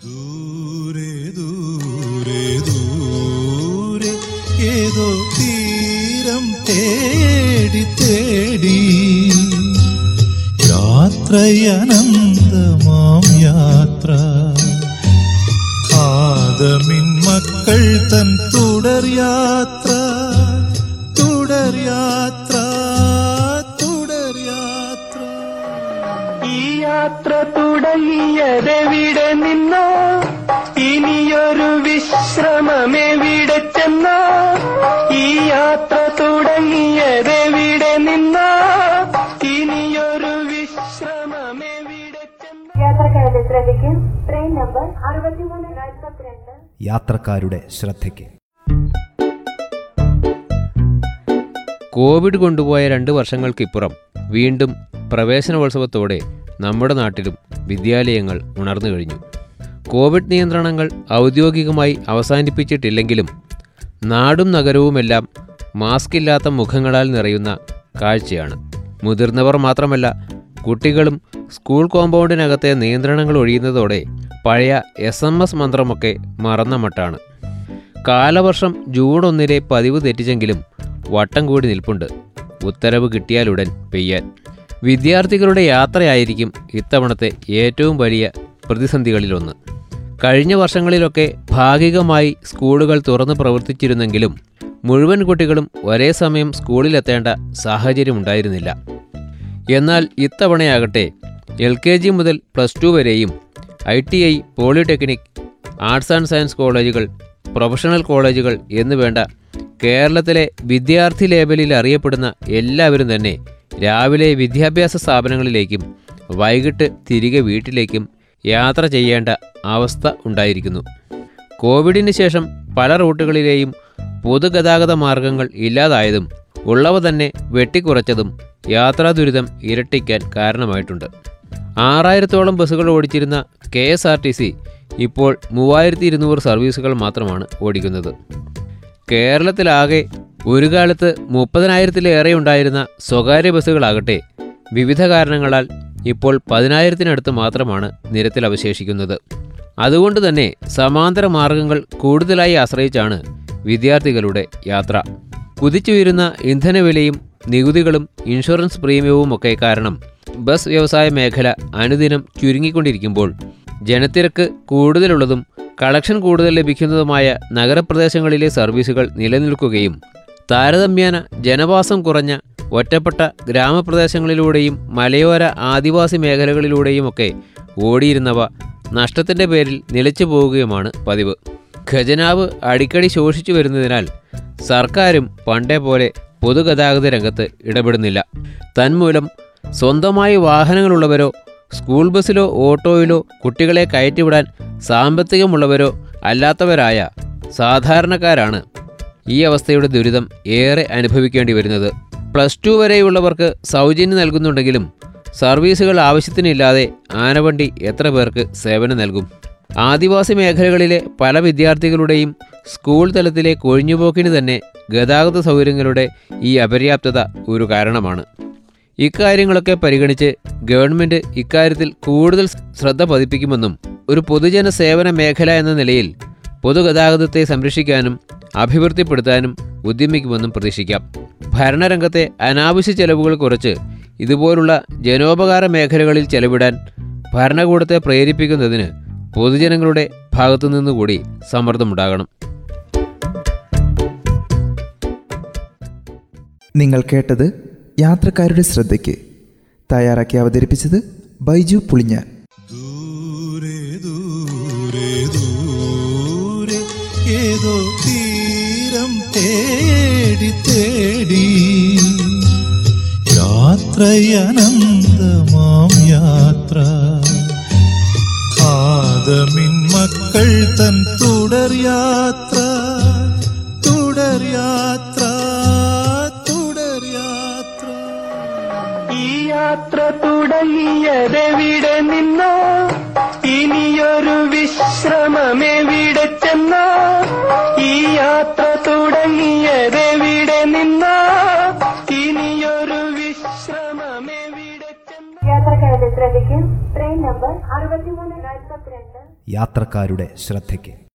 ദൂരെ ദൂരെ ദൂരെ ഏതോ തീരം തേടി തേടി. യാത്രയനന്തമാം യാത്ര. ആദമിൻ മക്കൾ തൻ തുടർ യാത്ര. തുടർ യാത്ര തുടർ യാത്ര. ഈ യാത്ര തുടങ്ങിയതെവിടെ? ശ്രദ്ധയ്ക്ക് ട്രെയിൻ നമ്പർ അറുപത്തിമൂന്ന് നാൽപ്പത്തിരണ്ട്. യാത്രക്കാരുടെ ശ്രദ്ധയ്ക്ക്. കോവിഡ് കൊണ്ടുപോയ രണ്ട് വർഷങ്ങൾക്കിപ്പുറം വീണ്ടും പ്രവേശനോത്സവത്തോടെ നമ്മുടെ നാട്ടിലും വിദ്യാലയങ്ങൾ ഉണർന്നു കഴിഞ്ഞു. കോവിഡ് നിയന്ത്രണങ്ങൾ ഔദ്യോഗികമായി അവസാനിപ്പിച്ചിട്ടില്ലെങ്കിലും നാടും നഗരവുമെല്ലാം മാസ്ക് ഇല്ലാത്ത മുഖങ്ങളാൽ നിറയുന്ന കാഴ്ചയാണ്. മുതിർന്നവർ മാത്രമല്ല കുട്ടികളും സ്കൂൾ കോമ്പൗണ്ടിനകത്തെ നിയന്ത്രണങ്ങൾ ഒഴിയുന്നതോടെ പഴയ എസ് എം എസ് മന്ത്രമൊക്കെ മറന്ന മട്ടാണ്. കാലവർഷം ജൂൺ ഒന്നിലെ പതിവ് തെറ്റിച്ചെങ്കിലും വട്ടം കൂടി നിൽപ്പുണ്ട്. ഉത്തരവ് കിട്ടിയാലുടൻ പെയ്യാൻ. വിദ്യാർത്ഥികളുടെ യാത്രയായിരിക്കും ഇത്തവണത്തെ ഏറ്റവും വലിയ പ്രതിസന്ധികളിലൊന്ന്. കഴിഞ്ഞ വർഷങ്ങളിലൊക്കെ ഭാഗികമായി സ്കൂളുകൾ തുറന്ന് പ്രവർത്തിച്ചിരുന്നെങ്കിലും മുഴുവൻ കുട്ടികളും ഒരേ സമയം സ്കൂളിലെത്തേണ്ട സാഹചര്യമുണ്ടായിരുന്നില്ല. എന്നാൽ ഇത്തവണയാകട്ടെ എൽ കെ ജി മുതൽ പ്ലസ് ടു വരെയും I T I polytechnic arts and science കോളേജുകൾ പ്രൊഫഷണൽ കോളേജുകൾ എന്നു വേണ്ട കേരളത്തിലെ വിദ്യാർത്ഥി ലേബലിൽ അറിയപ്പെടുന്ന എല്ലാവരും തന്നെ രാവിലെ വിദ്യാഭ്യാസ സ്ഥാപനങ്ങളിലേക്കും വൈകിട്ട് തിരികെ വീട്ടിലേക്കും യാത്ര ചെയ്യേണ്ട അവസ്ഥ ഉണ്ടായിരിക്കുന്നു. കോവിഡിന് ശേഷം പല റൂട്ടുകളിലെയും പൊതുഗതാഗത മാർഗങ്ങൾ ഇല്ലാതായതും ഉള്ളവ തന്നെ വെട്ടിക്കുറച്ചതും യാത്രാ ദുരിതം ഇരട്ടിക്കാൻ കാരണമായിട്ടുണ്ട്. ആറായിരത്തോളം ബസ്സുകൾ ഓടിച്ചിരുന്ന K S R T C ഇപ്പോൾ മൂവായിരത്തി ഇരുന്നൂറ് സർവീസുകൾ മാത്രമാണ് ഓടിക്കുന്നത്. കേരളത്തിലാകെ ഒരു കാലത്ത് മുപ്പതിനായിരത്തിലേറെ ഉണ്ടായിരുന്ന സ്വകാര്യ ബസ്സുകളാകട്ടെ വിവിധ കാരണങ്ങളാൽ ഇപ്പോൾ പതിനായിരത്തിനടുത്ത് മാത്രമാണ് നിരത്തിൽ അവശേഷിക്കുന്നത്. അതുകൊണ്ട് തന്നെ സമാന്തര മാർഗങ്ങൾ കൂടുതലായി ആശ്രയിച്ചാണ് വിദ്യാർത്ഥികളുടെ യാത്ര. കുതിച്ചുയരുന്ന ഇന്ധനവിലയും നികുതികളും ഇൻഷുറൻസ് പ്രീമിയവും ഒക്കെ കാരണം ബസ് വ്യവസായ മേഖല അനുദിനം ചുരുങ്ങിക്കൊണ്ടിരിക്കുമ്പോൾ ജനത്തിരക്ക് കൂടുതലുള്ളതും കളക്ഷൻ കൂടുതൽ ലഭിക്കുന്നതുമായ നഗരപ്രദേശങ്ങളിലെ സർവീസുകൾ നിലനിൽക്കുകയും താരതമ്യേന ജനവാസം കുറഞ്ഞ ഒറ്റപ്പെട്ട ഗ്രാമപ്രദേശങ്ങളിലൂടെയും മലയോര ആദിവാസി മേഖലകളിലൂടെയുമൊക്കെ ഓടിയിരുന്നവ നഷ്ടത്തിന്റെ പേരിൽ നിലച്ചു പോവുകയുമാണ് പതിവ്. ഖജനാവ് അടിക്കടി ശോഷിച്ചു വരുന്നതിനാൽ സർക്കാരും പണ്ടേ പോലെ പൊതുഗതാഗത രംഗത്ത് ഇടപെടുന്നില്ല. തന്മൂലം സ്വന്തമായി വാഹനങ്ങളുള്ളവരോ സ്കൂൾ ബസ്സിലോ ഓട്ടോയിലോ കുട്ടികളെ കയറ്റിവിടാൻ സാമ്പത്തികമുള്ളവരോ അല്ലാത്തവരായ സാധാരണക്കാരാണ്. ഈ അവസ്ഥയുടെ ദുരിതം ഏറെ അനുഭവിക്കേണ്ടി വരുന്നത്. പ്ലസ് ടു വരെയുള്ളവർക്ക് സൗജന്യം നൽകുന്നുണ്ടെങ്കിലും സർവീസുകൾ ആവശ്യത്തിനില്ലാതെ ആനവണ്ടി എത്ര പേർക്ക് സേവനം നൽകും? ആദിവാസി മേഖലകളിലെ പല വിദ്യാർത്ഥികളുടെയും സ്കൂൾ തലത്തിലെ കൊഴിഞ്ഞുപോക്കിന് തന്നെ ഗതാഗത സൗകര്യങ്ങളുടെ ഈ അപര്യാപ്തത ഒരു കാരണമാണ്. ഇക്കാര്യങ്ങളൊക്കെ പരിഗണിച്ച് ഗവൺമെന്റ് ഇക്കാര്യത്തിൽ കൂടുതൽ ശ്രദ്ധ പതിപ്പിക്കുമെന്നും ഒരു പൊതുജന സേവന മേഖല എന്ന നിലയിൽ പൊതുഗതാഗതത്തെ സംരക്ഷിക്കാനും അഭിവൃദ്ധിപ്പെടുത്താനും ഉദ്യമിക്കുമെന്നും പ്രതീക്ഷിക്കാം. ഭരണരംഗത്തെ അനാവശ്യ ചെലവുകൾ കുറച്ച് ഇതുപോലുള്ള ജനോപകാര മേഖലകളിൽ ചെലവിടാൻ ഭരണകൂടത്തെ പ്രേരിപ്പിക്കുന്നതിന് പൊതുജനങ്ങളുടെ ഭാഗത്തുനിന്നുകൂടി സമ്മർദ്ദമുണ്ടാകണം. നിങ്ങൾ കേട്ടത് യാത്രക്കാരുടെ ശ്രദ്ധയ്ക്ക്. തയ്യാറാക്കി അവതരിപ്പിച്ചത് ബൈജു പുളിഞ്ഞാൻ. ദൂരെ ദൂരെ ദൂരെ ഏതോ തീരം തേടി തേടി. യാത്രയനന്തമാം യാത്ര. ആദമിൻ മക്കൾ തൻ തുടർ യാത്ര തുടർ യാത്ര തുടർ യാത്ര. ഈ യാത്ര തുടങ്ങിയതെവിടെ നിന്നോ? ഇനിയൊരു വിശ്രമമെവിടെ ചെന്നോ? ഈ യാത്ര തുടങ്ങിയതെവിടെ നിന്നോ? ഇനിയൊരു വിശ്രമമെവിടെ ചെന്നോ? യാത്രക്കാരുടെ ശ്രദ്ധയ്ക്ക്.